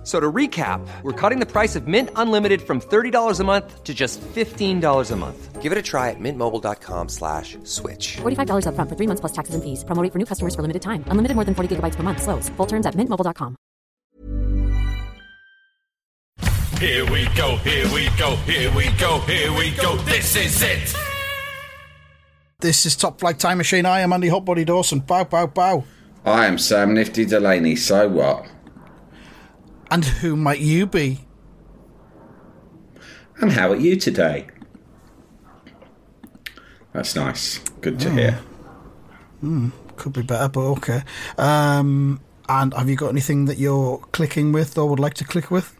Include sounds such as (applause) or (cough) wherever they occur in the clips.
F- So to recap, we're cutting the price of Mint Unlimited from $30 a month to just $15 a month. Give it a try at mintmobile.com slash switch. $45 upfront for three months plus taxes and fees. Promo rate for new customers for limited time. Unlimited more than 40 gigabytes per month. Slows. Full terms at mintmobile.com. Here we go, here we go, here we go, here we go. This is it. This is Top Flight Time Machine. I am Andy Hotbody Dawson. Bow, bow, bow. I am Sam Nifty Delaney, so what? And who might you be? And how are you today? That's nice. Good to hear. Could be better, but okay. Um, and have you got anything that you're clicking with or would like to click with?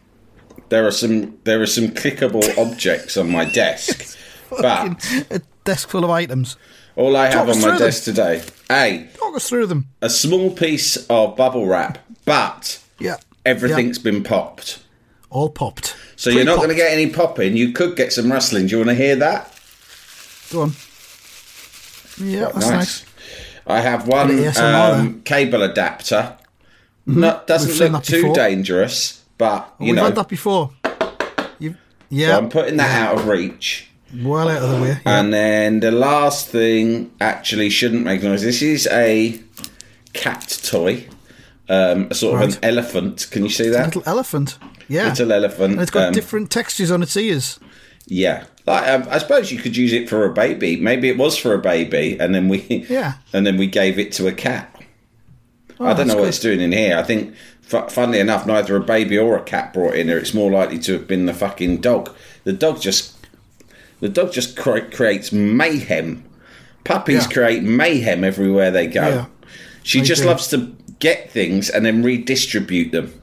There are some there are some clickable (laughs) objects on my desk, but A desk full of items. all I have Talk us on my them. desk today, a Talk us through them. a small piece of bubble wrap, but Yeah. Everything's Yeah. been popped. all popped. So you're not going to get any popping. You could get some rustling. Do you want to hear that? Go on. Yeah, that's nice. I have one Bit of ASMR um, cable adapter. Not doesn't Mm-hmm. We've seen look too before. dangerous, but you know, We've know. had that before. You've, so yeah, I'm putting that out of reach. well out of the way. Yeah. And then the last thing actually shouldn't make noise. This is a cat toy, um, a sort of an elephant. Can you see that? Little elephant. Yeah. Little elephant. And it's got um, different textures on its ears. Yeah, like um, I suppose you could use it for a baby. Maybe it was for a baby, and then we Yeah. (laughs) and then we gave it to a cat. Oh, I don't know what good. it's doing in here. I think, fu- funnily enough, neither a baby or a cat brought in here. It's more likely to have been the fucking dog. The dog just, the dog just cre- creates mayhem. Puppies Yeah. create mayhem everywhere they go. Yeah. She They just do. loves to get things and then redistribute them.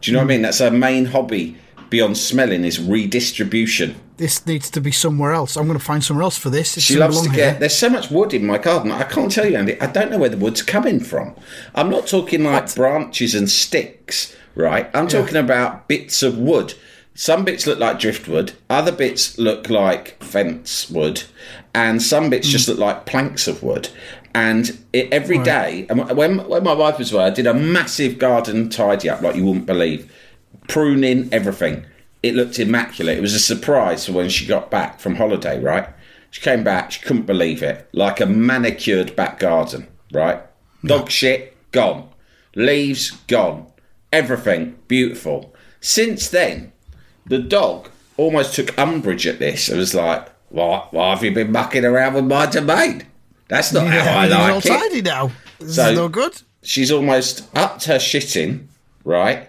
Do you know what I mean? That's our main hobby beyond smelling is redistribution. This needs to be somewhere else. I'm going to find somewhere else for this. It She loves to get. here. There's so much wood in my garden. I can't tell you, Andy. I don't know where the wood's coming from. I'm not talking like branches and sticks, right? I'm talking about bits of wood. Some bits look like driftwood. Other bits look like fence wood, and some bits just mm. look like planks of wood. And it, every day, and when when my wife was away, I did a massive garden tidy up like you wouldn't believe, pruning everything. It looked immaculate. It was a surprise for when she got back from holiday, right? She came back, she couldn't believe it. Like a manicured back garden, right? Dog shit, gone. Leaves, gone. Everything, beautiful. Since then, the dog almost took umbrage at this. It was like, what? Why have you been mucking around with my domain? That's not Yeah, how I it's all like it. tidy now. This So- is no good. She's almost upped her shitting, right?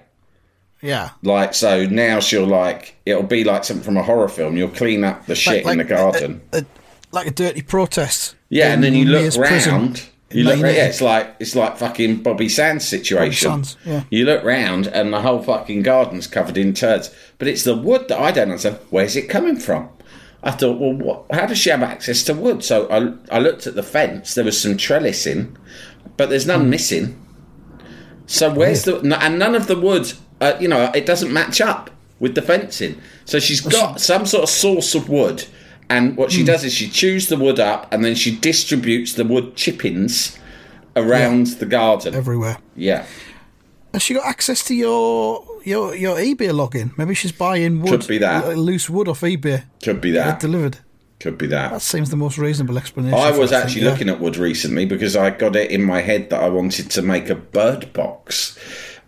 Yeah. Like so now she'll like it'll be like something from a horror film. You'll clean up the shit in the garden. A, a- like a dirty protest. yeah, and then you look Maze prison round. You look, yeah, it's like it's like fucking Bobby Sands situation. Bobby Sands, yeah. You look round and the whole fucking garden's covered in turds. But it's the wood that I don't understand. Where's it coming from? I thought, well, what, how does she have access to wood? So I, I looked at the fence. There was some trellising, but there's none Hmm. missing. So where's the and none of the wood? Uh, you know, it doesn't match up with the fencing. So she's got some sort of source of wood, and what Hmm. she does is she chews the wood up, and then she distributes the wood chippings around the garden. everywhere. yeah, Has she got access to your your your eBay login? Maybe she's buying wood, Could be that. loose wood off eBay. could be that. delivered. Could be that. That seems the most reasonable explanation. I was actually yeah. looking at wood recently because I got it in my head that I wanted to make a bird box.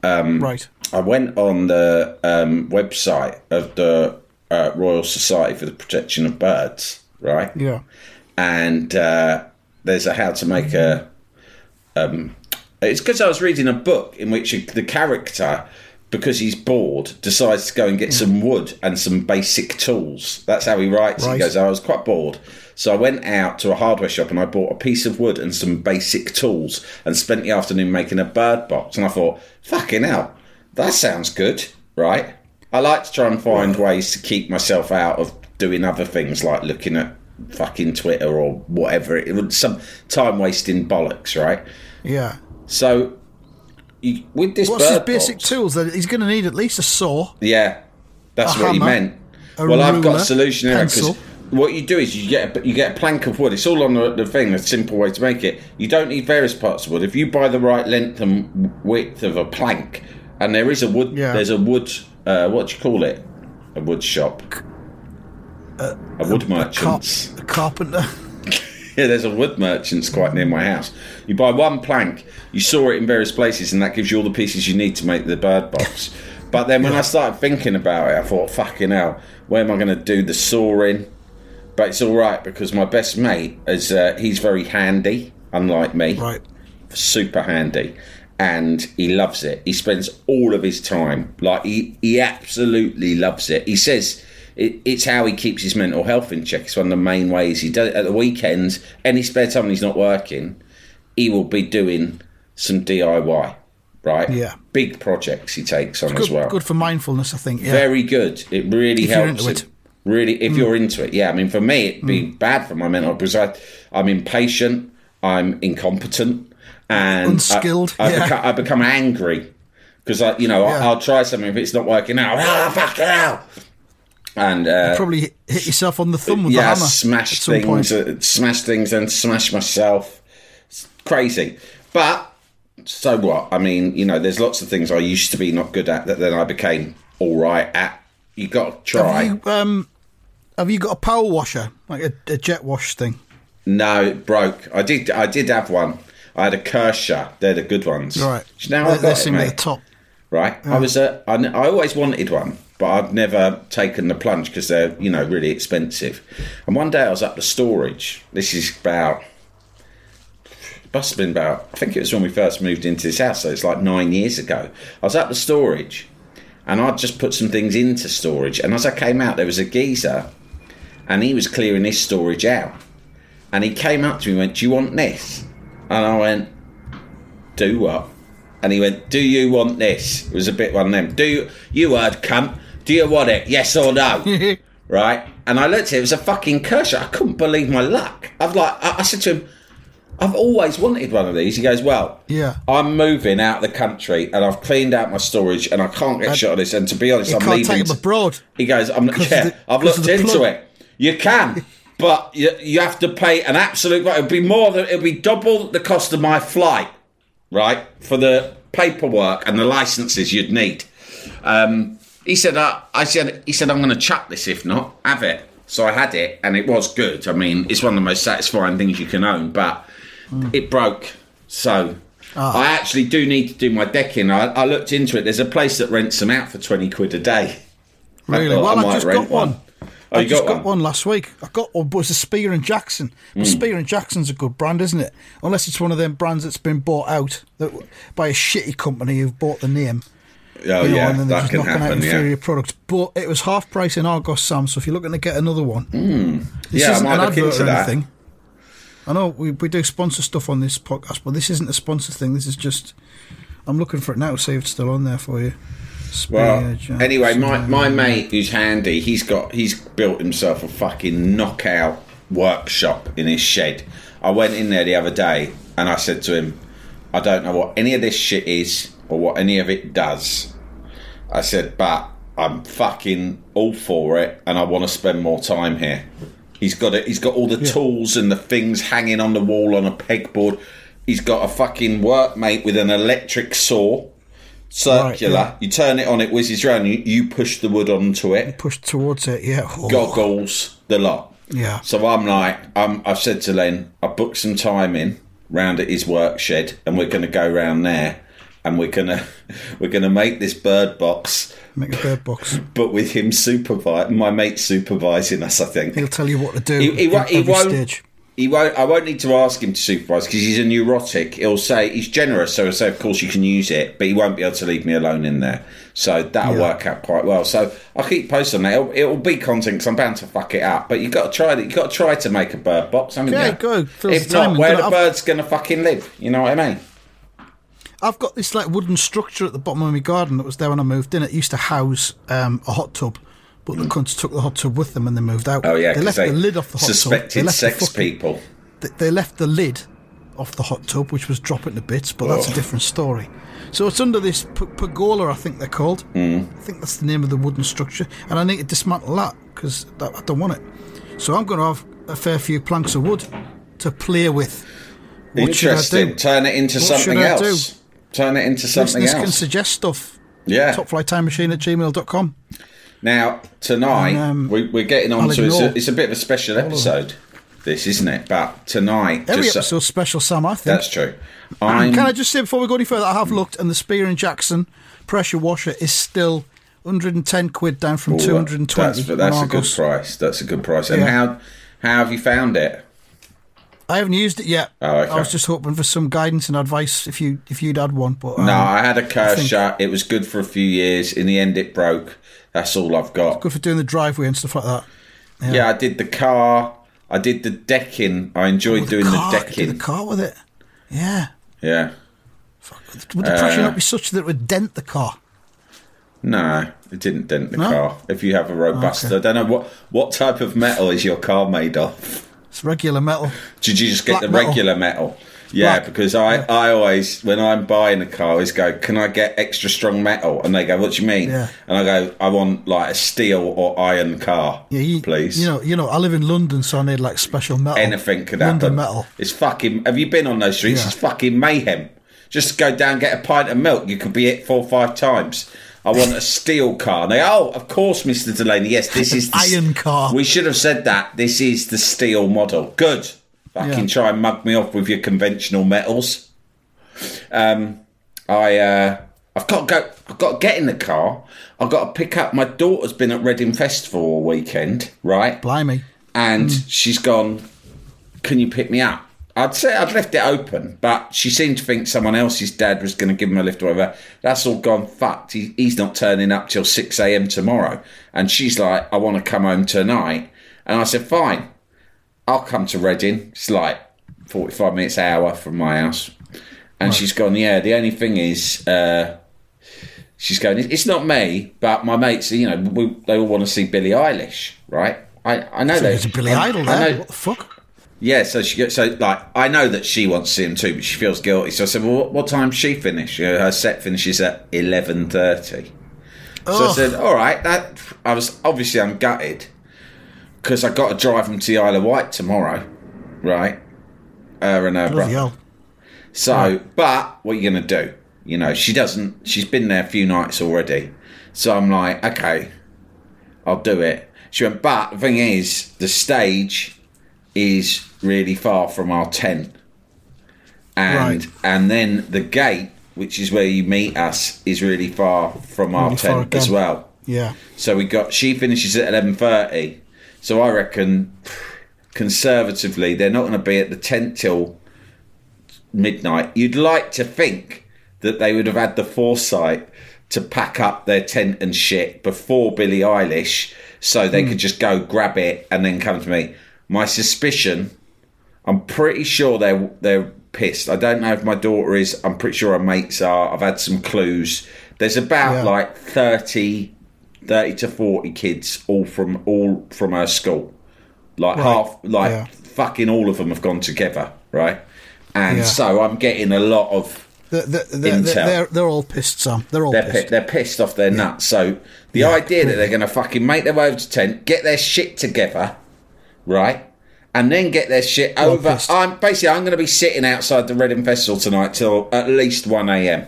right. I went on the um, website of the uh, Royal Society for the Protection of Birds, right? Yeah. and uh, there's a how to make a. Um, it's because I was reading a book in which the character, because he's bored, decides to go and get mm. some wood and some basic tools. That's how he writes. Right. He goes, oh, "I was quite bored." So I went out to a hardware shop and I bought a piece of wood and some basic tools and spent the afternoon making a bird box. And I thought, fucking hell, that sounds good, right? I like to try and find ways to keep myself out of doing other things like looking at fucking Twitter or whatever. It would some time wasting bollocks, right? Yeah. So you, with this What's his basic box- tools? That he's going to need at least a saw. Yeah, that's A what he meant. a Well, I've got a solution here because what you do is you get a, you get a plank of wood. It's all on the, the thing. A simple way to make it. You don't need various parts of wood. If you buy the right length and width of a plank, and there is a wood, Yeah. there's a wood. Uh, what do you call it? A wood shop. a wood Carp- a carpenter. (laughs) (laughs) Yeah, there's a wood merchant's quite near my house. You buy one plank, you saw it in various places, and that gives you all the pieces you need to make the bird box. (laughs) But then when I started thinking about it, I thought, fucking hell, where am I going to do the sawing? But it's all right because my best mate is uh, he's very handy, unlike me, Right. super handy, and he loves it. He spends all of his time like he he absolutely loves it. He says. It, it's how he keeps his mental health in check. It's one of the main ways he does it at the weekends. Any spare time he's not working, he will be doing some DIY, right? Yeah. Big projects he takes on Good, as well. good for mindfulness, I think. Yeah. Very good. It really If you're helps. into it. it. Really, Mm. if you're into it, yeah. I mean, for me, it'd be bad for my mental because I, I'm impatient, I'm incompetent, and Unskilled, I, I, yeah. become, I become angry because I, you know, Yeah. I, I'll try something if it's not working out. Ah, fuck it out. And uh, Probably hit yourself on the thumb with yeah, the hammer. smash things, uh, smash things, and smash myself. It's crazy, but so what? I mean, you know, there's lots of things I used to be not good at that then I became all right at. You got to try. Have you, um, have you got a power washer, like a, a jet wash thing? No, it broke. I did. I did have one. I had a Karcher. They're the good ones. Right. Now I've got it, seem at the mate. top. Right. I was. Uh, I, I always wanted one, but I'd never taken the plunge because they're you know really expensive. And one day I was up the storage. This is about. Must have been about. I think it was when we first moved into this house, so it's like nine years ago. I was up the storage, and I'd just put some things into storage. And as I came out, there was a geezer, and he was clearing his storage out. And he came up to me and went, Do you want this? And I went, Do what? And he went, Do you want this? It was a bit one of them. Do you, you heard, cunt? Do you want it? Yes or no? (laughs) right? And I looked at it, it was a fucking Karcher. I couldn't believe my luck. I've like, I, I said to him, I've always wanted one of these. He goes, Well, Yeah. I'm moving out of the country and I've cleaned out my storage and I can't get shot of this. And to be honest, I'm can't leaving. take them abroad. he goes, I'm not, yeah, the- I've looked into plug. it. You can, (laughs) but you, you have to pay an absolute. It'd be more than it'd be double the cost of my flight, right? For the paperwork and the licenses you'd need. Um, he said, uh, I said, he said, I'm going to chuck this if not have it. So I had it, and it was good. I mean, it's one of the most satisfying things you can own, but mm. it broke. So ah. I actually do need to do my decking. I, I looked into it. There's a place that rents them out for twenty quid a day. Really? thought well, I I, just got one. Oh, I just got got one? one? last week. I got one, but it's a Spear and Jackson. But hmm. Spear and Jackson's a good brand, isn't it? Unless it's one of them brands that's been bought out that, by a shitty company who've bought the name. Oh you know, yeah, and then that just can knocking out happen. inferior Yeah, products. But it was half price in Argos Sam, so if you're looking to get another one, this Hmm. Yeah, isn't an advert or that. anything. I know we, we do sponsor stuff on this podcast, but this isn't a sponsor thing. This is just I'm looking for it now see if it's still on there for you. Spear Well, anyway, my, my mate who's handy, he's got he's built himself a fucking knockout workshop in his shed. I went in there the other day and I said to him, I don't know what any of this shit is or what any of it does. I said, but I'm fucking all for it and I want to spend more time here. He's got it. He's got all the tools and the things hanging on the wall on a pegboard. He's got a fucking workmate with an electric saw, circular. yeah. You turn it on, it whizzes around. You, you push the wood onto it. push towards it. Yeah. Oh, Goggles, the lot. Yeah. So I'm like, um, I've said to Len, I booked some time in round at his work shed, and we're going to go round there, and we're gonna we're gonna make this bird box, Make a bird box. but with him supervise my mate supervising us. I think He'll tell you what to do. He- he he won't- stage. He won't. I won't need to ask him to supervise because he's a neurotic. He'll say he's generous, so he'll say, "Of course you can use it," but he won't be able to leave me alone in there. So that'll Yeah. work out quite well. So I'll keep posting that. It'll, it'll be content because I'm bound to fuck it up. But you've got to try. You got to try to make a bird box. haven't Yeah, you? go. If not, where the it. bird's going to fucking live? You know what I mean? I've got this like wooden structure at the bottom of my garden that was there when I moved in. It used to house um, a hot tub, but the cunts took the hot tub with them when they moved out. Oh yeah, they left the lid off the hot tub. They suspected left the sex fucking- people. They, they left the lid off the hot tub, which was dropping to bits, but that's a different story. So it's under this p- pergola, I think they're called. Mm. I think that's the name of the wooden structure, and I need to dismantle that because I don't want it. So I'm going to have a fair few planks of wood to play with. What Interesting. do? Turn it into What something else. Turn it into something Listeners can suggest stuff. yeah. Topflighttimemachine at gmail.com. Now tonight And, um, we, we're getting on I'll to it's a, it's a bit of a special episode. This isn't it? But tonight, Every just so- episode's special, Sam, I think. that's true. I'm Can I just say before we go any further, I have looked, and the Spear and Jackson pressure washer is still 110 quid down from Well, 220. That's, that's a good price. That's a good price. And Yeah. how how have you found it? I haven't used it yet. Oh, okay. I was just hoping for some guidance and advice if you if you'd had one. But um, No, I had a think- shut. It was good for a few years. In the end, it broke. That's all I've got. good for doing the driveway and stuff like that. Yeah. I did the car. I did the decking. I enjoyed doing car, the decking. the car with it. Yeah. Yeah. Would the pressure Uh, not be such that it would dent the car? No, it didn't dent the No? car. If you have a robust, Okay. I don't know what what type of metal is your car made of. It's regular metal. Did you just get Black the metal. regular metal? Yeah, Black. because I, I always when I'm buying a car, I always go, "Can I get extra strong metal?" And they go, "What do you mean?" Yeah. And I go, "I want like a steel or iron car, Yeah, you, please." You know, you know. I live in London, so I need like special metal. anything could London happen. metal. It's fucking. Have you been on those streets? Yeah. It's fucking mayhem. Just go down, get a pint of milk. You could be hit four or five times. I want a steel car. And they, oh, of course, Mr. Delaney. Yes, this (laughs) is the iron car. We should have said that. This is the steel model. Good. Fucking Yeah. try and mug me off with your conventional metals. Um, I, uh, I've got to go. I've got to get in the car. I've got to pick up. My daughter's been at Reading Festival all weekend, right? Blimey. and Hmm. she's gone. Can you pick me up? I'd say I'd left it open, but she seemed to think someone else's dad was going to give him a lift or whatever. That's all gone fucked. He, he's not turning up till six a.m. tomorrow, and she's like, "I want to come home tonight." And I said, "Fine, I'll come to Reading. It's like forty-five minutes hour from my house." And she's gone, "Yeah, the only thing is." Uh, She's going. It's not me, but my mates. You know, we, they all want to see Billie Eilish, right? I, I know So there's a Billy I- Idol I there. know- What the fuck? Yeah, so she gets so like I know that she wants to see him too, but she feels guilty. So I said, "Well, what, what time she finish? You know, her set finishes at eleven thirty. So I said, "All right." That I was obviously I'm gutted because I got to drive them to the Isle of Wight tomorrow, right? Her and her brother. So, but what are you going to do? You know, she doesn't. She's been there a few nights already. So I'm like, okay, I'll do it. She went, but the thing is, the stage is really far from our tent, and Right. and then the gate, which is where you meet us, is really far from our Really tent as well. Yeah. So we got she finishes at eleven thirty. So I reckon conservatively they're not going to be at the tent till midnight. You'd like to think that they would have had the foresight to pack up their tent and shit before Billie Eilish so they hmm. could just go grab it and then come to me. My suspicion, I'm pretty sure they're they're pissed. I don't know if my daughter is. I'm pretty sure her mates are. I've had some clues. There's about Yeah. like 30, 30 to 40 kids all from all from her school. Like Right. half like Yeah. fucking all of them have gone together, right? And Yeah. so I'm getting a lot of They're, they're, they're, Intel. they're, all pissed, Sam. They're all they're pi- pissed. they're pissed off their nuts. So the idea that they're going to fucking make their way over to tent, get their shit together, right, and then get their shit Well over. pissed. I'm basically I'm going to be sitting outside the Reading Festival tonight till at least one a.m.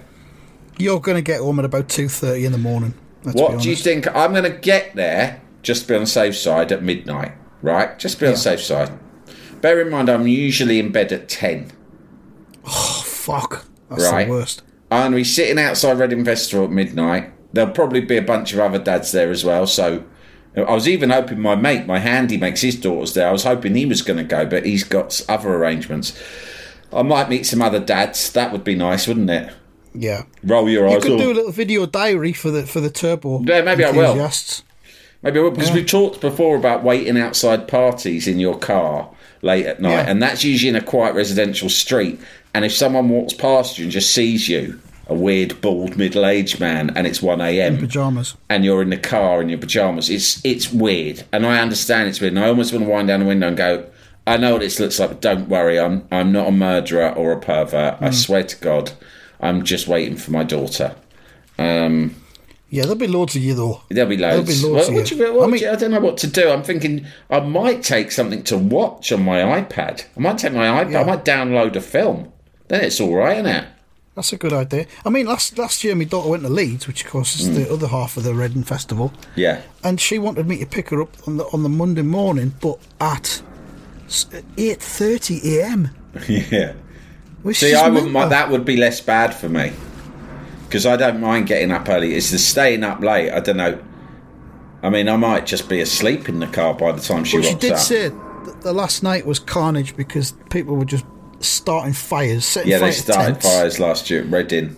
You're going to get home at about 2.30 in the morning. What do you think? I'm going to get there just to be on the safe side at midnight, right? Just to be on the safe side. Bear in mind, I'm usually in bed at ten. Oh Fuck. That's Right. the worst. I'm going to be sitting outside Reading Festival at midnight. There'll probably be a bunch of other dads there as well. So I was even hoping my mate, my handy, makes his daughters there. I was hoping he was going to go, but he's got other arrangements. I might meet some other dads. That would be nice, wouldn't it? Yeah. Roll your You eyes. could Oh, do a little video diary for the for the turbo. Yeah, maybe I will. Maybe I will, because we've talked before about waiting outside parties in your car late at night, Yeah. and that's usually in a quiet residential street. And if someone walks past you and just sees you, a weird, bald, middle-aged man, and it's one a.m. Pajamas. and you're in the car in your pajamas. It's it's weird, and I understand it's weird. And I almost want to wind down the window and go, I know what this looks like, but don't worry. I'm I'm not a murderer or a pervert. Hmm. I swear to God, I'm just waiting for my daughter. Um, Yeah, there'll be loads of you though. there'll be There'll loads. be What- loads of what you. what I mean- you- I don't know what to do. I'm thinking I might take something to watch on my iPad. I might take my iPad. I might download a film. Then it's all right, isn't it? That's a good idea. I mean, last last year my daughter went to Leeds, which of course is Hmm. the other half of the Reading Festival, Yeah. and she wanted me to pick her up on the on the Monday morning, but at eight thirty a.m. (laughs) yeah. Which See, I wouldn't mind. That would be less bad for me because I don't mind getting up early. It's the staying up late. I don't know. I mean, I might just be asleep in the car by the time she But she did up. say that the last night was carnage because people were just starting fires, setting yeah, fire they started tents. fires last year at Reading.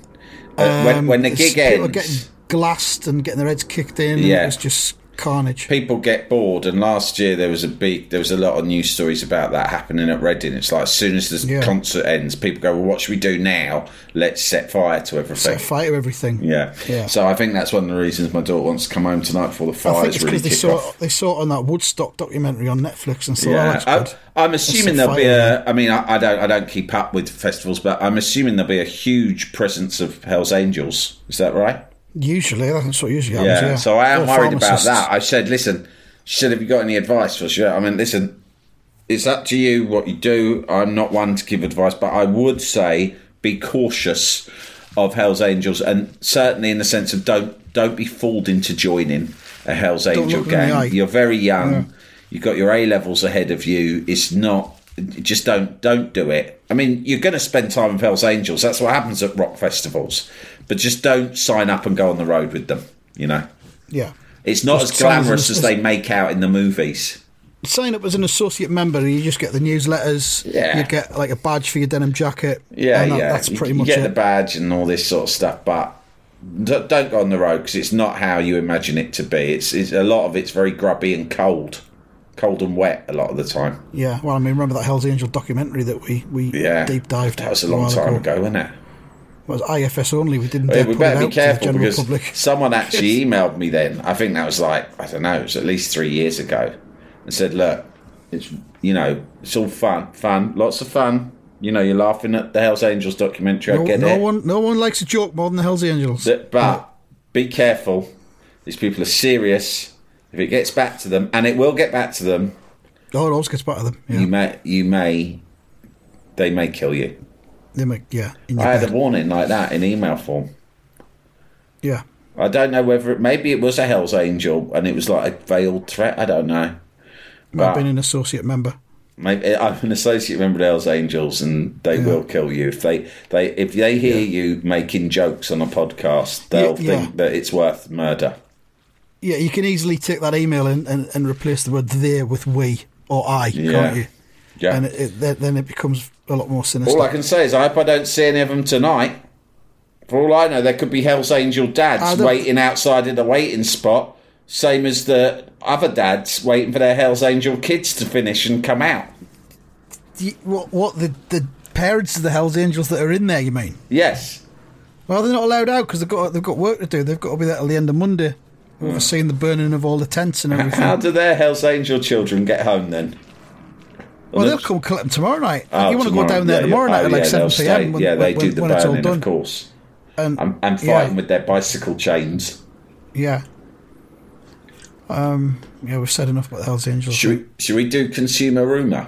Uh, when, Um, when the it's- gig ends, getting glassed and getting their heads kicked in. Yeah. it was just carnage. people get bored. And last year there was a big, there was a lot of news stories about that happening at Reading. It's like as soon as the Yeah. concert ends, people go, "Well, what should we do now? Let's set fire to everything." Set fire to everything. Yeah. Yeah. So I think that's one of the reasons my daughter wants to come home tonight before the I think it's really because they saw off. they saw it on that Woodstock documentary on Netflix and thought, oh, Yeah, that's I. Uh, I'm assuming there'll be a. I mean, I, I don't. I don't keep up with festivals, but I'm assuming there'll be a huge presence of Hell's Angels. Is that right? Usually, that's what usually happens. Yeah. So I am Or worried about that. I said, listen. She said, have you got any advice for sure? I mean, listen. It's up to you what you do. I'm not one to give advice, but I would say be cautious of Hell's Angels, and certainly in the sense of don't don't be fooled into joining a Hell's Angel look them in the eye. gang. You're very young. You've got your A levels ahead of you. It's not. Just don't don't do it. I mean, you're going to spend time with Hell's Angels. That's what happens at rock festivals. But just don't sign up and go on the road with them. You know, Yeah. it's not Just as sign as glamorous as they make out in the movies. Sign up as an associate member, and you just get the newsletters. Yeah. You get like a badge for your denim jacket. Yeah, and that- yeah. That's pretty you, much you get it. the badge and all this sort of stuff, but don't go on the road because it's not how you imagine it to be. It's, it's a lot of it's very grubby and cold, cold and wet a lot of the time. yeah. Well, I mean, remember that Hell's Angel documentary that we we Yeah, deep dived. That was a long while time ago, wasn't it? It was IFS only. We didn't. Yeah, we better be out to the careful because public. someone (laughs) actually emailed me then. I think that was like I don't know, it was at least three years ago, and said, "Look, it's you know, it's all fun, fun, lots of fun. You know, you're laughing at the Hell's Angels documentary. I No, get no it, one, no one likes a joke more than the Hell's Angels. but, but be careful. These people are serious. If it gets back to them, and it will get back to them, oh, it always gets back to them. Yeah, you may, you may, they may kill you. they may, yeah. I had a warning like that in email form. yeah. I don't know whether it, maybe it was a Hell's Angel and it was like a veiled threat. I don't know. Might have But- been an associate member. Maybe eh, I'm an associate member of Hell's Angels, and they will kill you if they they if they hear you making jokes on a podcast. They'll Yeah, yeah. think that it's worth murder. Yeah, you can easily take that email and, and, and replace the word "they" with "we" or "I," Yeah. can't you? Yeah. And it, it, then- it becomes a lot more sinister. all I can say is I hope I don't see any of them tonight. For all I know, there could be Hell's Angel dads waiting outside in the waiting spot, same as the other dads waiting for their Hell's Angel kids to finish and come out. You- what, what the the parents of the Hell's Angels that are in there? You mean? Yes. Well, they're not allowed out because they've got they've got work to do. They've got to be there till the end of Monday, overseeing the burning of all the tents and everything. How do their Hell's Angel children get home then? well, they'll come collect them tomorrow night. Oh, you want to go down there Yeah, tomorrow night Oh, at like yeah, seven pm. When, yeah, they when, do the burning, done. of course. And, And, and yeah, fighting with their bicycle chains. yeah. Um, yeah, we've said enough about the Hell's Angels. Should we, should we do consumer rumour?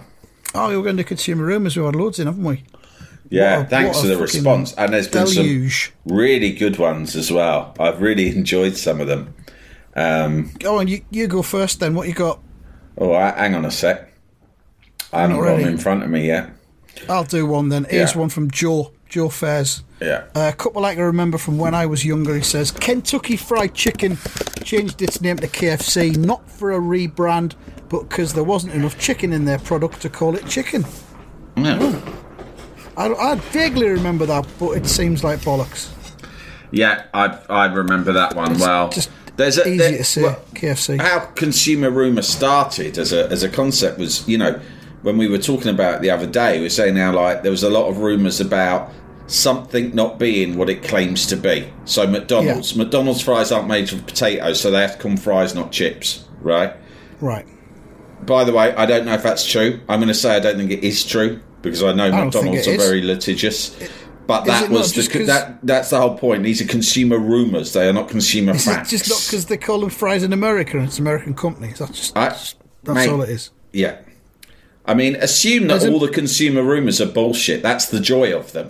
Oh, we were going to consumer rumours. We've had loads in, haven't we? Yeah, a- thanks for the response. And there's been deluge. some really good ones as well. I've really (laughs) enjoyed some of them. Um, Go on, you, you go first then. What you got? oh, I- hang on a sec. I haven't got them in front of me yet. I'll do one then. Here's Yeah. one from Joe. Joe Fairs. Yeah. A couple I can remember from when I was younger. He says Kentucky Fried Chicken changed its name to KFC not for a rebrand, but because there wasn't enough chicken in their product to call it chicken. Yeah. I, I vaguely remember that, but it seems like bollocks. Yeah, I I remember that one well. Just There's a, easy there- to say. well, KFC. how consumer rumor started as a as a concept was you know when we were talking about it the other day we were saying now like there was a lot of rumors about something not being what it claims to be so mcdonald's mcdonald's fries aren't made from potatoes so they have to come fries not chips right Right. by the way, I don't know if that's true. I'm going to say I don't think it is true because I know don't McDonald's are is. very litigious. But Is that was the, that that's the whole point. These are consumer rumours. They are not consumer Is facts. just not because they call them fries in America and it's American companies? That's just, I- that's mate, all it is. Yeah. I mean, assume that There's a- all the consumer rumours are bullshit. That's the joy of them.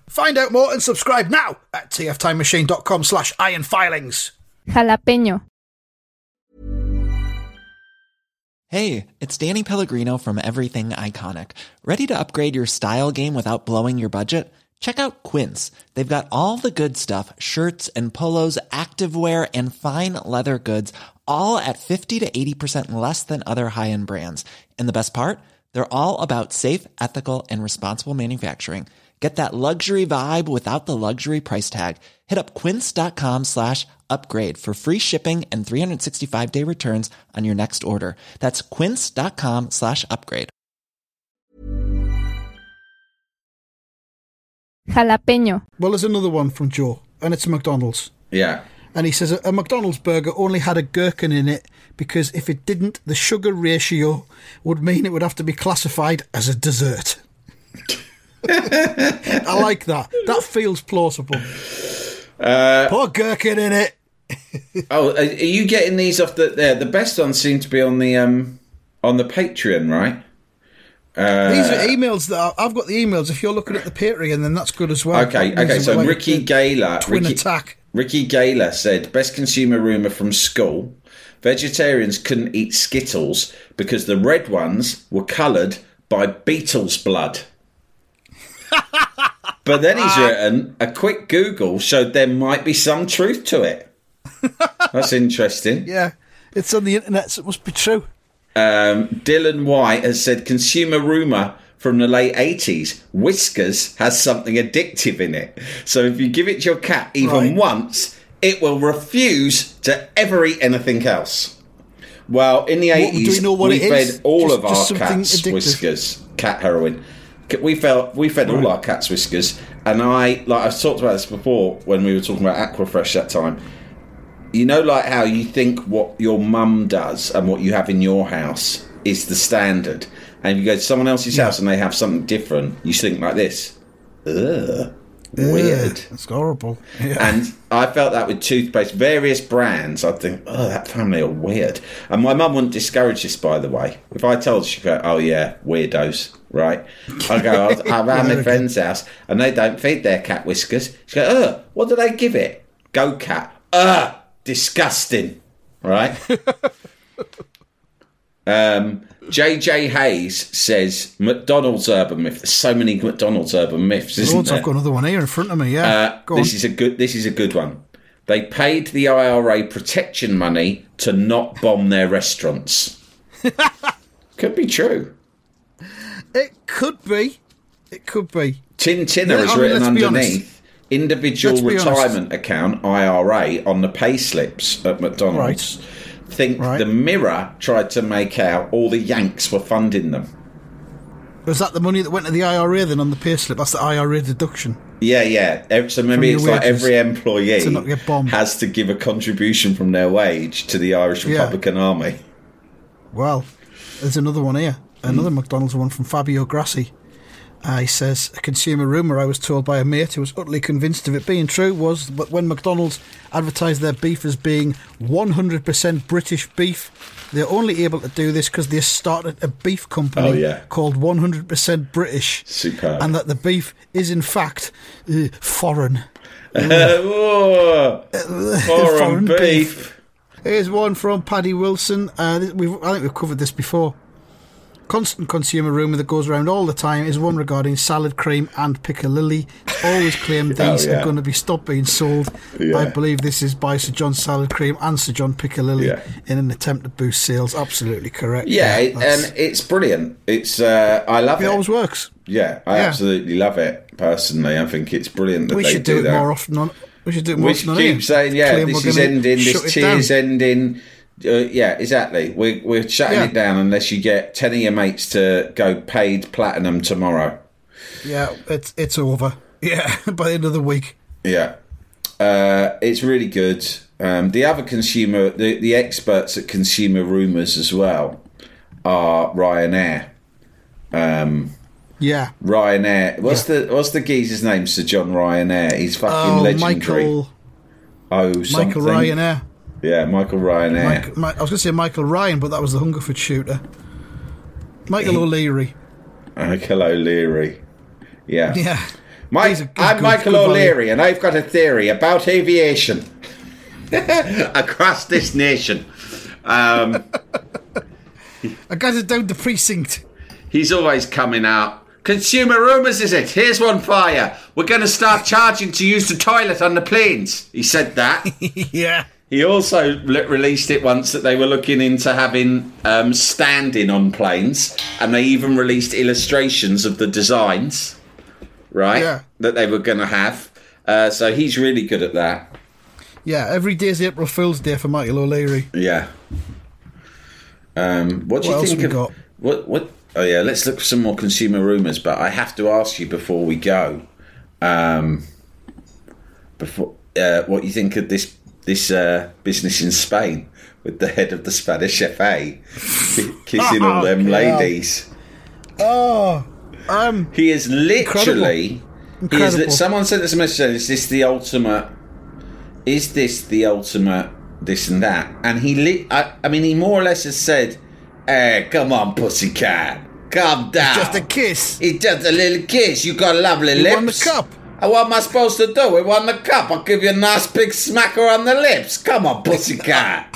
Find out more and subscribe now at tftimemachine.com slash ironfilings. Jalapeño. Hey, it's Danny Pellegrino from Everything Iconic. Ready to upgrade your style game without blowing your budget? Check out Quince. They've got all the good stuff shirts and polos, activewear, and fine leather goods, all at 50 to 80% less than other high end brands. And the best part? They're all about safe, ethical, and responsible manufacturing. Get that luxury vibe without the luxury price tag. Hit up quince.com slash upgrade for free shipping and 365 day returns on your next order. That's quince.com slash upgrade. Jalapeño. Well, there's another one from Joe, and it's McDonald's. Yeah. And he says a, a McDonald's burger only had a gherkin in it because if it didn't, the sugar ratio would mean it would have to be classified as a dessert. (laughs) (laughs) I like that. That feels plausible. Uh, Put gherkin in it. (laughs) Oh, are are you getting these off the there? The best ones seem to be on the um on the Patreon, right? These are emails that I, I've got the emails. If you're looking at the Patreon, then that's good as well. Okay, okay. So like Ricky Gaylor, twin Ricky, attack. Ricky Gaylor said best consumer rumor from school: vegetarians couldn't eat Skittles because the red ones were coloured by beetle's blood. But then he's written a quick Google showed there might be some truth to it. (laughs) That's interesting. Yeah, it's on the internet, so it must be true. Um, Dylan White has said consumer rumor from the late 80s Whiskers has something addictive in it. So if you give it to your cat even Right. once, it will refuse to ever eat anything else. Well, in the What- 80s, do we know what we it fed is? all Just- of our cats addictive? whiskers, cat heroin. We felt we fed all our cats whiskers, and I like I've talked about this before when we were talking about Aquafresh that time. You know, like how you think what your mum does and what you have in your house is the standard, and if you go to someone else's house and they have something different, you think like this, ugh, weird. It's horrible. Yeah. And I felt that with toothpaste, various brands. I'd think, oh, that family are weird. And my mum wouldn't discourage this, by the way. If I told her, she'd go, oh, yeah, weirdos, right? I go, I'm at (laughs) my friend's house and they don't feed their cat whiskers. She go, oh, what do they give it? Go cat. Ugh, disgusting, right? (laughs) um, JJ Hayes says McDonald's urban myth. There's so many McDonald's urban myths, there? I've got another one here in front of me. Yeah, Uh, go on. this is a good. This is a good one. They paid the IRA protection money to not bomb their restaurants. (laughs) Could be true. It could be. It could be. Tin Tinner Yeah, has I mean, written let's be honest. underneath individual Let's honest. retirement account IRA on the pay slips at McDonald's. Think Right. the Mirror tried to make out all the Yanks were funding them. Was that the money that went to the IRA then on the payslip? That's the IRA deduction. Yeah, yeah. So maybe it's like every employee to not get bombed. has to give a contribution from their wage to the Irish Yeah. Republican Army. Well, there's another one here. Another hmm. McDonald's one from Fabio Grassi. Uh, he says, a consumer rumour I was told by a mate who was utterly convinced of it being true was that when McDonald's advertised their beef as being 100% British beef, they're only able to do this because they started a beef company Oh, yeah. called 100% British. Superb. And that the beef is, in fact, uh, foreign. (laughs) (laughs) foreign, Foreign beef. beef. Here's one from Paddy Wilson. Uh, we've, I think we've covered this before. Constant consumer rumour that goes around all the time is one regarding salad cream and piccalilli. It's always claimed (laughs) these Oh, yeah. are going to be stopped being sold. Yeah. I believe this is by Sir John Salad Cream and Sir John Piccalilli Yeah. in an attempt to boost sales. Absolutely correct. Yeah, that's- and it's brilliant. It's uh, I love it it. always works. Yeah, I Yeah. absolutely love it. Personally, I think it's brilliant that We should do, it that. more often. On, we should do it more We often. on keep here. saying, yeah, Claim this is ending, this it tear's ending. Uh, yeah, exactly. We're, we're shutting Yeah. it down unless you get 10 of your mates to go paid platinum tomorrow. Yeah, it's it's over. (laughs) Yeah, by the end of the week. Yeah. Uh, it's really good. Um, the other consumer, the, the experts at Consumer Rumours as well are Ryanair. Um, Yeah. Ryanair. What's the what's the geezer's name? Sir John Ryanair. He's fucking Oh, legendary. Michael oh, something. Michael Ryanair. Yeah, Michael Ryan. Mike, Mi- I was going to say Michael Ryan, but that was the Hungerford shooter. Michael O'Leary. Michael O'Leary. Yeah. (laughs) Yeah. Mike, a good- I'm good- Michael good. O'Leary, and I've got a theory about aviation (laughs) across this nation. Um, I got it down the precinct. he's always coming out. Consumer rumours, is it? Here's one you. We're going to start charging to use the toilet on the planes. He said that. (laughs) yeah. He also le- released it once that they were looking into having um, standing on planes, and they even released illustrations of the designs, right? Yeah. That they were going to have. Uh, so he's really good at that. Yeah, every day's April Fool's Day for Michael O'Leary. Yeah. Um, what do What you think of got? what? What? Oh yeah, let's look for some more consumer rumours. But I have to ask you before we go. Um, before uh, what you think of this this uh, business in Spain with the head of the Spanish FA (laughs) kissing all them God. ladies? Oh, um, He is literally. He is someone sent us a message saying, "Is this the ultimate? Is this the ultimate? This and that?" And he, li- I, I mean, he more or less has said, "Hey, come on, pussycat, calm down. just a kiss. It's just a little kiss. You got lovely You lips. won the cup. And what am I supposed to do? We won the cup. I'll give you a nice big smacker on the lips. Come on, pussycat."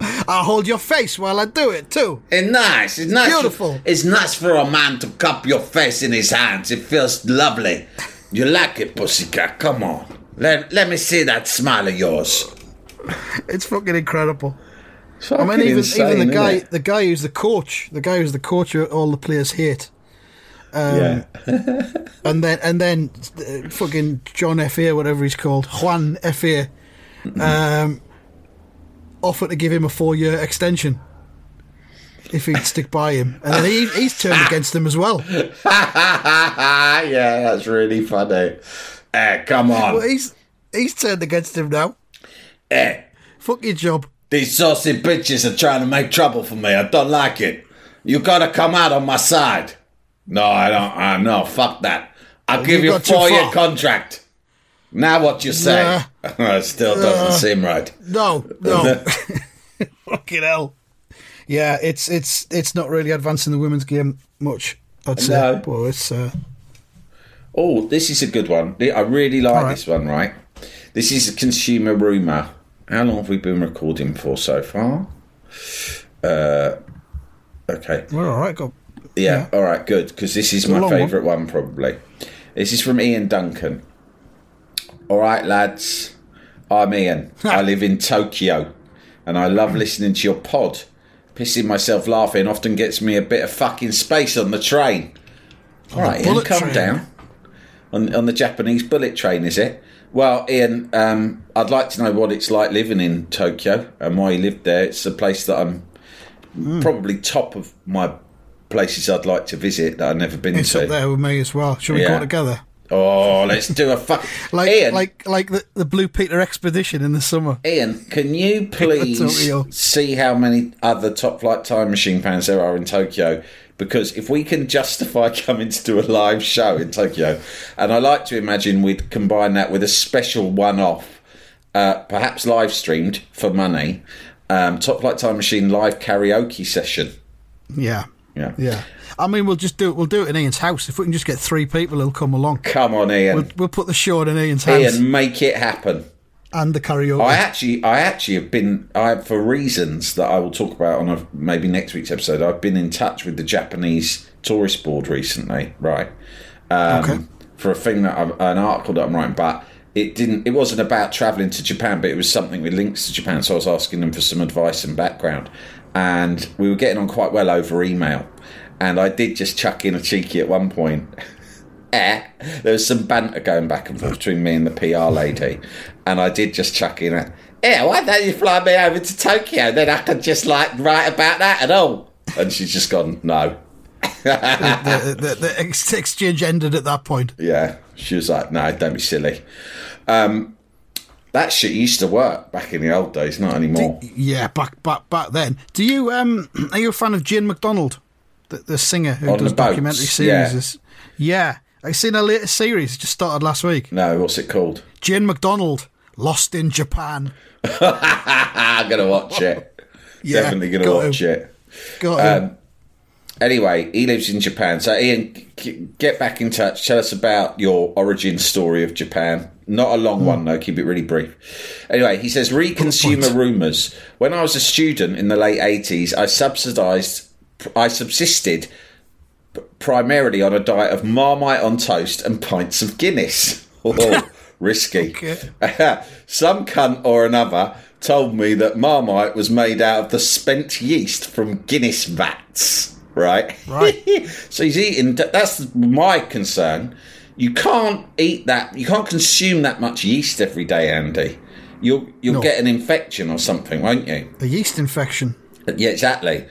(laughs) I'll hold your face while I do it too. It's nice. It's nice. Beautiful. it's nice for a man to cup your face in his hands. It feels lovely. You like it, pussycat? Come on. Let, let me see that smile of yours. It's fucking incredible. It's I mean, even insane, even the guy, it? the guy who's the coach, the guy who's the coach, all the players hate. Yeah. (laughs) and then and then uh, fucking John Fa, whatever he's called, Juan Fa, um, offered to give him a four-year extension if he'd stick by him, and then he, he's turned against him as well. (laughs) yeah, that's really funny. Eh, come on. Well, he's he's turned against him now. Eh, Fuck your job. these saucy bitches are trying to make trouble for me. I don't like it. You gotta come out on my side. No, I don't. Uh, no, fuck that. I'll give you you a got too four-year far. contract. Now what you say? (laughs) it still doesn't seem right. No, no. (laughs) Fucking hell. Yeah, it's it's it's not really advancing the women's game much. I'd say, No. but it's uh, Oh, this is a good one. I really like All right. this one, right? This is a consumer rumour. How long have we been recording for so far? Uh, okay. we're all right. Go. Yeah, all right, good, because this is my long one. favourite one. probably. This is from Ian Duncan. All right, lads. I'm Ian. I live in Tokyo, and I love listening to your pod. Pissing myself laughing often gets me a bit of fucking space on the train. All right, Ian, calm train. down. On, on the Japanese bullet train, is it? Well, Ian, um, I'd like to know what it's like living in Tokyo and why you lived there. It's a place that I'm Hmm. probably top of my places I'd like to visit that I've never been It's to. up there with me as well. Should we Yeah. go together? Oh, let's do a fuck. (laughs) Like Ian, like like the, the Blue Peter expedition in the summer. Ian, can you (laughs) please see how many other top flight time machine fans there are in Tokyo? Because if we can justify (laughs) coming to do a live show in Tokyo, and I like to imagine we'd combine that with a special one off, uh, perhaps live streamed for money, um, top flight time machine live karaoke session. Yeah. Yeah. Yeah. I mean, we'll just do it. We'll do it in Ian's house. If we can just get three people who'll come along, Come on, Ian. we'll, we'll put the show in Ian's house. Ian, make it happen. and the karaoke. I actually, I actually have been, I for reasons that I will talk about on a, maybe next week's episode. I've been in touch with the Japanese tourist board recently, right? Um, Okay. For a thing that I'm, an article that I'm writing, but it didn't. It wasn't about travelling to Japan, but it was something with links to Japan. So I was asking them for some advice and background, and we were getting on quite well over email. And I did just chuck in a cheeky at one point. (laughs) eh, there was some banter going back and forth between me and the PR lady, and I did just chuck in a, yeah, why don't you fly me over to Tokyo? Then I could just like write about that and all. And she's just gone, no. the, (laughs) the, the ex- exchange ended at that point. Yeah, she was like, no, don't be silly. Um, that shit used to work back in the old days, not anymore. Yeah, back back back then. Do you um (clears throat) are you a fan of Jane McDonald, the, the singer who On does the documentary yeah. series? Yeah, I seen her latest series just started last week. No, what's it called? Jane McDonald, Lost in Japan. (laughs) I'm gonna watch it. (laughs) Yeah, Definitely gonna watch to. it. Got him. Um, anyway, he lives in Japan. So, Ian, get back in touch. Tell us about your origin story of Japan. Not a long one, though. Keep it really brief. Anyway, he says re consumer rumours. When I was a student in the late 80s, I subsidised, I subsisted primarily on a diet of Marmite on toast and pints of Guinness. (laughs) Oh, (laughs) risky. (laughs) Some cunt or another told me that Marmite was made out of the spent yeast from Guinness vats, right? Right. (laughs) so he's eating, that's my concern. You can't eat that, you can't consume that much yeast every day, Andy. You'll, you'll No. get an infection or something, won't you? A yeast infection. Yeah, exactly.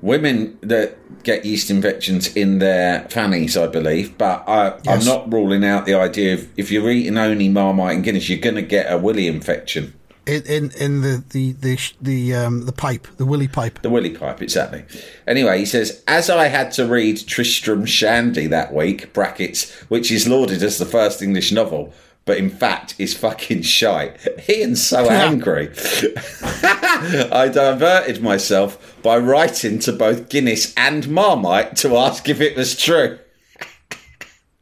Women that get yeast infections in their fannies, I believe, but I, I'm not ruling out the idea of if you're eating only Marmite and Guinness, you're going to get a willy infection. In in, in the the the the um the pipe, the willy pipe. The willy pipe, exactly. Anyway, he says, as I had to read Tristram Shandy that week, brackets, which is lauded as the first English novel, but in fact is fucking shite. (laughs) Ian's so angry. (laughs) I diverted myself by writing to both Guinness and Marmite to ask if it was true.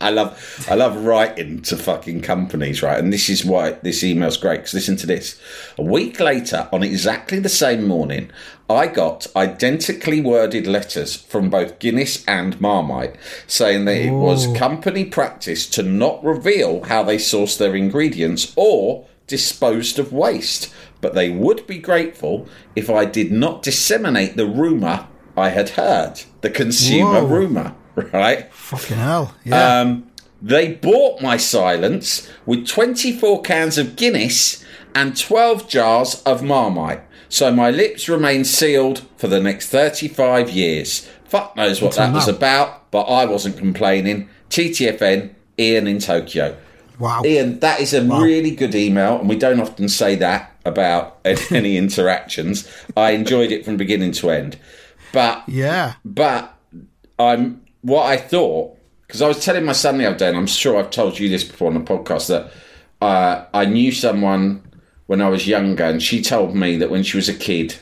I love I love writing to fucking companies, right? And this is why this email's great. Because listen to this. A week later, on exactly the same morning, I got identically worded letters from both Guinness and Marmite saying that it was company practice to not reveal how they sourced their ingredients or disposed of waste, but they would be grateful if I did not disseminate the rumour I had heard, the consumer Whoa. rumour, (laughs) right? Fucking hell. Yeah. Um, they bought my silence with 24 cans of Guinness and 12 jars of Marmite. So my lips remain sealed for the next 35 years. Fuck knows what Until that was about, but I wasn't complaining. TTFN, Ian in Tokyo. wow. Ian, that is a really good email, and we don't often say that about (laughs) any interactions. I enjoyed it from beginning to end. But Yeah. but I'm what I thought because I was telling my son the other day, and I'm sure I've told you this before on the podcast that uh, I knew someone when I was younger, and she told me that when she was a kid,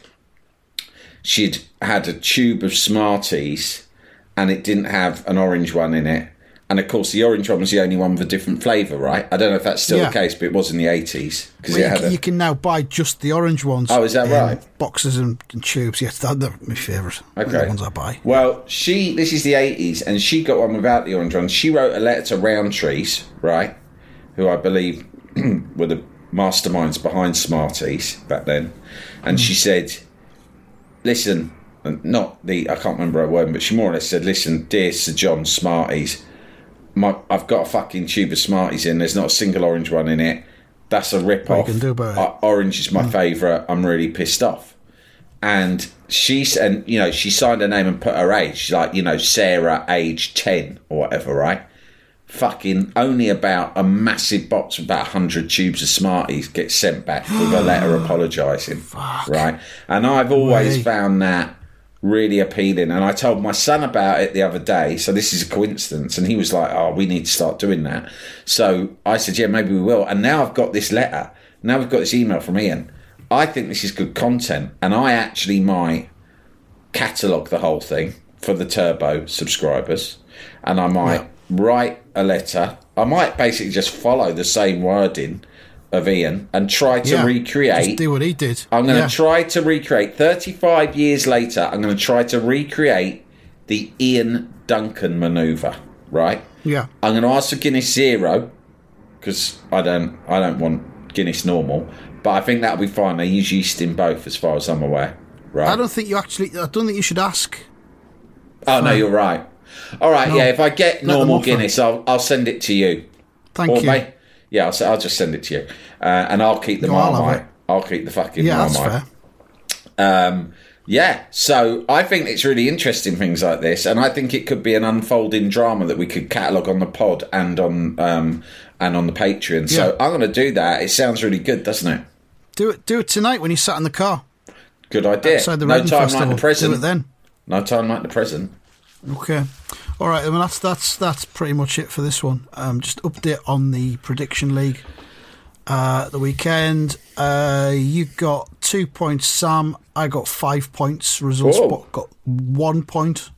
she'd had a tube of Smarties, and it didn't have an orange one in it. And of course, the orange one was the only one with a different flavour, right? I don't know if that's still Yeah. the case, but it was in the 80s because Well, you, can, a, you can now buy just the orange ones. Oh, is that right? Boxes and, and tubes. Yes, that, they're my favourite. They're Okay. The ones I buy. Well, she this is the eighties, and she got one without the orange one. She wrote a letter to Rowntree's, right? Who I believe (clears throat) were the masterminds behind Smarties back then, and she hmm. said, "Listen, not the I can't remember her word, but she more or less said, "Listen, dear Sir John Smarties, my, I've got a fucking tube of Smarties in. There's not a single orange one in it. That's a rip off. can do about it? Uh, orange is my favourite. I'm really pissed off." and she and you know she signed her name and put her age She's like you know sarah age 10 or whatever right fucking only about a massive box of about 100 tubes of smarties gets sent back with a letter (gasps) apologising right and i've always Way. found that really appealing. And i told my son about it the other day so this is a coincidence and he was like oh we need to start doing that. So i said yeah maybe we will. And now i've got this letter. Now we've got this email from ian. I think this is good content and i actually might catalogue the whole thing for the turbo subscribers and i might write a letter. I might basically just follow the same wording of Ian and try to Yeah, recreate. Just do what he did. I'm going to Yeah. try to recreate 35 years later. I'm going to try to recreate the Ian Duncan maneuver. Right? Yeah. I'm going to ask for Guinness Zero because I don't I don't want Guinness Normal, but I think that'll be fine. They use yeast in both, as far as I'm aware. Right? I don't think you actually. I don't think you should ask. oh no, you're right. All right, No. yeah. If I get normal. Guinness, I'll I'll send it to you. Thank or you. may- yeah, I'll, I'll just send it to you, uh, and I'll keep the No, I'll Marmite. I'll keep the fucking Yeah, that's Marmite. fair. Um, yeah, so I think it's really interesting things like this, and I think it could be an unfolding drama that we could catalogue on the pod and on um, and on the Patreon. So I'm going to do that. It sounds really good, doesn't it? Do it. Do it tonight when you sat in the car Good idea. outside the no time Festival. like the present. Do it then. No time like the present. Okay. All right. I mean, that's that's that's pretty much it for this one. Um, just update on the prediction league. Uh, the weekend, uh, you got two points, Sam. I got five points. Results Whoa. Got one point.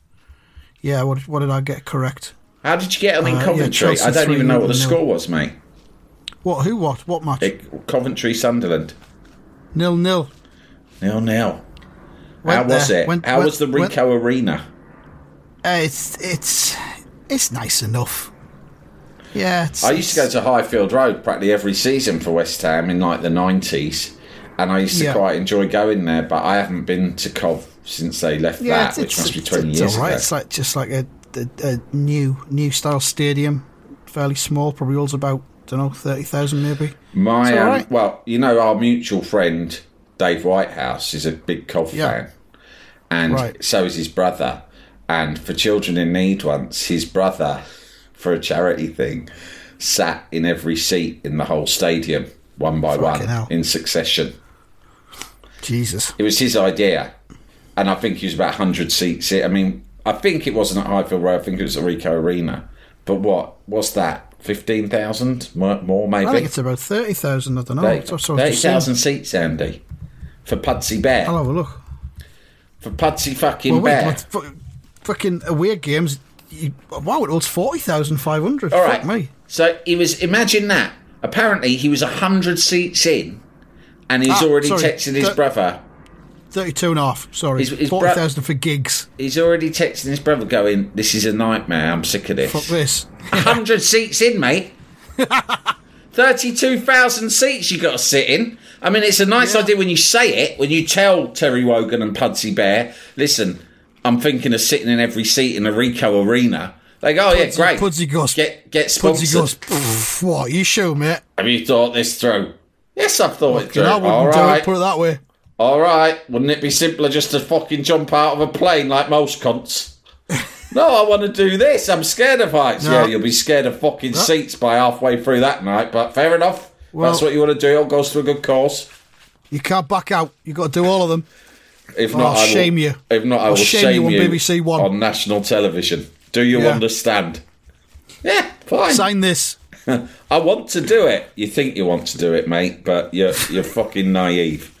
Yeah. What what did I get correct? How did you get them in Uh, yeah, Coventry? Chelsea I don't even know what the nil. score was, mate. What? Who? What? What match? It, Coventry Sunderland. Nil nil. Nil nil. How Went was it? Went- How went- was the went- Ricoh Arena? Uh, it's it's it's nice enough. Yeah. It's, I used to go to Highfield Road practically every season for West Ham in like the nineties, and I used to Yeah. quite enjoy going there. But I haven't been to Cov since they left Yeah, that, which must be twenty it's years all right. ago. It's like just like a, a, a new new style stadium, fairly small. Probably holds about don't know thirty thousand maybe. My um, right. well, you know, our mutual friend Dave Whitehouse is a big Cov Yeah. fan, and Right. so is his brother. And for Children in Need, once his brother, for a charity thing, sat in every seat in the whole stadium, one by Fucking one, hell. in succession. Jesus. It was his idea, and I think he was about hundred seats. I mean, I think it wasn't at Highfield Road. I think it was at Ricoh Arena. But what? What's that? Fifteen thousand more, more, maybe. I think it's about thirty thousand. I don't know. That's what I was Thirty just saying. thousand seats, Andy, for Pudsey Bear. I'll have a look. For Pudsey fucking Well, wait, Bear. Fucking away games. You, wow, it holds forty thousand five hundred. All Fuck right. me. So he was. Imagine that. Apparently, he was hundred seats in, and he's Ah, already sorry. texting his Th- brother. 32 and a half. Sorry, His- his bro- for gigs. He's already texting his brother, going, "This is a nightmare. I'm sick of this." Fuck this. hundred seats in, mate. (laughs) Thirty-two thousand seats you got to sit in. I mean, it's a nice idea when you say it. When you tell Terry Wogan and Pudsey Bear, "Listen, I'm thinking of sitting in every seat in the Ricoh Arena." They go, "Oh yeah, Pudsey- great." Pudsey goes- Get get Pudsey sponsored. goes. "Pff, What? You sure, mate? Have you thought this through? Yes, I've thought it through. I wouldn't All do it. Put it that way. all right. Wouldn't it be simpler just to fucking jump out of a plane like most cunts? (laughs) no, I want to do this. I'm scared of heights. No. Yeah, you'll be scared of fucking seats by halfway through that night. But fair enough. Well- That's what you want to do. It all goes to a good cause. You can't back out. You've got to do all of them. If not, I will, shame you. If not, I I'll will shame shame, you on you BBC One. on national television. Do you Yeah. understand? Yeah, fine. Sign this. (laughs) I want to do it. You think you want to do it, mate, but you're you're fucking naive.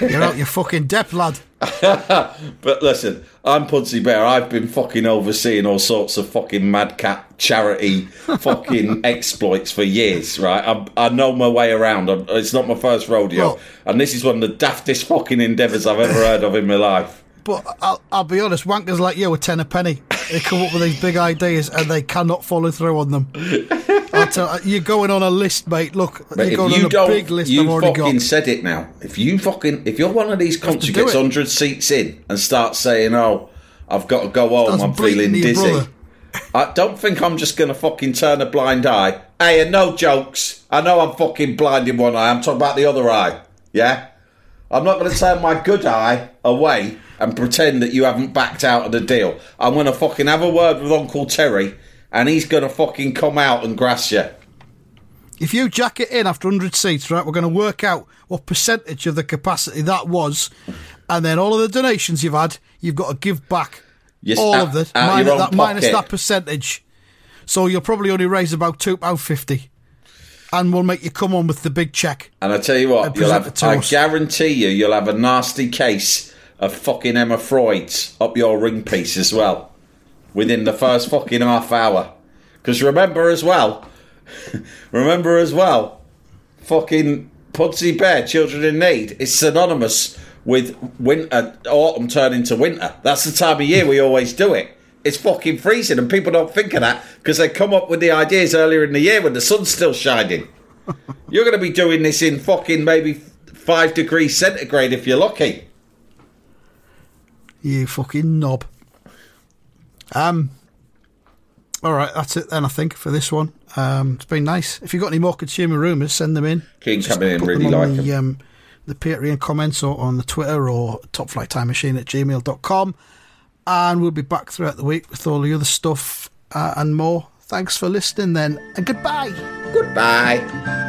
You're out (laughs) your fucking depth, lad. (laughs) But listen, I'm Pudsey Bear. I've been fucking overseeing all sorts of fucking madcap charity (laughs) fucking exploits for years, right? I'm, I know my way around. I'm, it's not my first rodeo. Well- and this is one of the daftest fucking endeavours I've ever heard of in my life. But I'll, I'll be honest, wankers like you are ten a penny. They come up with these big ideas and they cannot follow through on them. (laughs) Tell, uh, you're going on a list, mate. Look, But you're going you on a big list you I've already fucking got. said it now. If you fucking, if you're one of these cunts who gets hundred seats in and starts saying, "Oh, I've got to go home. Starts I'm feeling dizzy," (laughs) I don't think I'm just gonna fucking turn a blind eye. Hey, and no jokes. I know I'm fucking blind in one eye. I'm talking about the other eye. Yeah, I'm not gonna turn my good eye away and pretend that you haven't backed out of the deal. I'm gonna fucking have a word with Uncle Terry, and he's gonna fucking come out and grass you. If you jack it in after 100 seats, right, we're going to work out what percentage of the capacity that was, and then all of the donations you've had, you've got to give back Yes, all out- of it, minus that, minus that percentage. So you'll probably only raise about two pound fifty, and we'll make you come on with the big check. And I tell you what, you'll have, I us. guarantee you, you'll have a nasty case of fucking Emma Freud's up your ring piece as well within the first fucking half hour. Because remember as well, (laughs) remember as well, fucking Pudsey Bear, Children in Need, is synonymous with winter, autumn turning to winter. That's the time of year we always do it. It's fucking freezing, and people don't think of that because they come up with the ideas earlier in the year when the sun's still shining. (laughs) You're going to be doing this in fucking maybe five degrees centigrade if you're lucky. You fucking knob. Um. All right, that's it then. I think for this one, um, it's been nice. If you've got any more consumer rumours, send them in. Keep coming in, really them on like the, 'em. um, the Patreon comments or on the Twitter or topflighttimemachine at gmail.com. And we'll be back throughout the week with all the other stuff uh, and more. Thanks for listening then, and goodbye. Goodbye.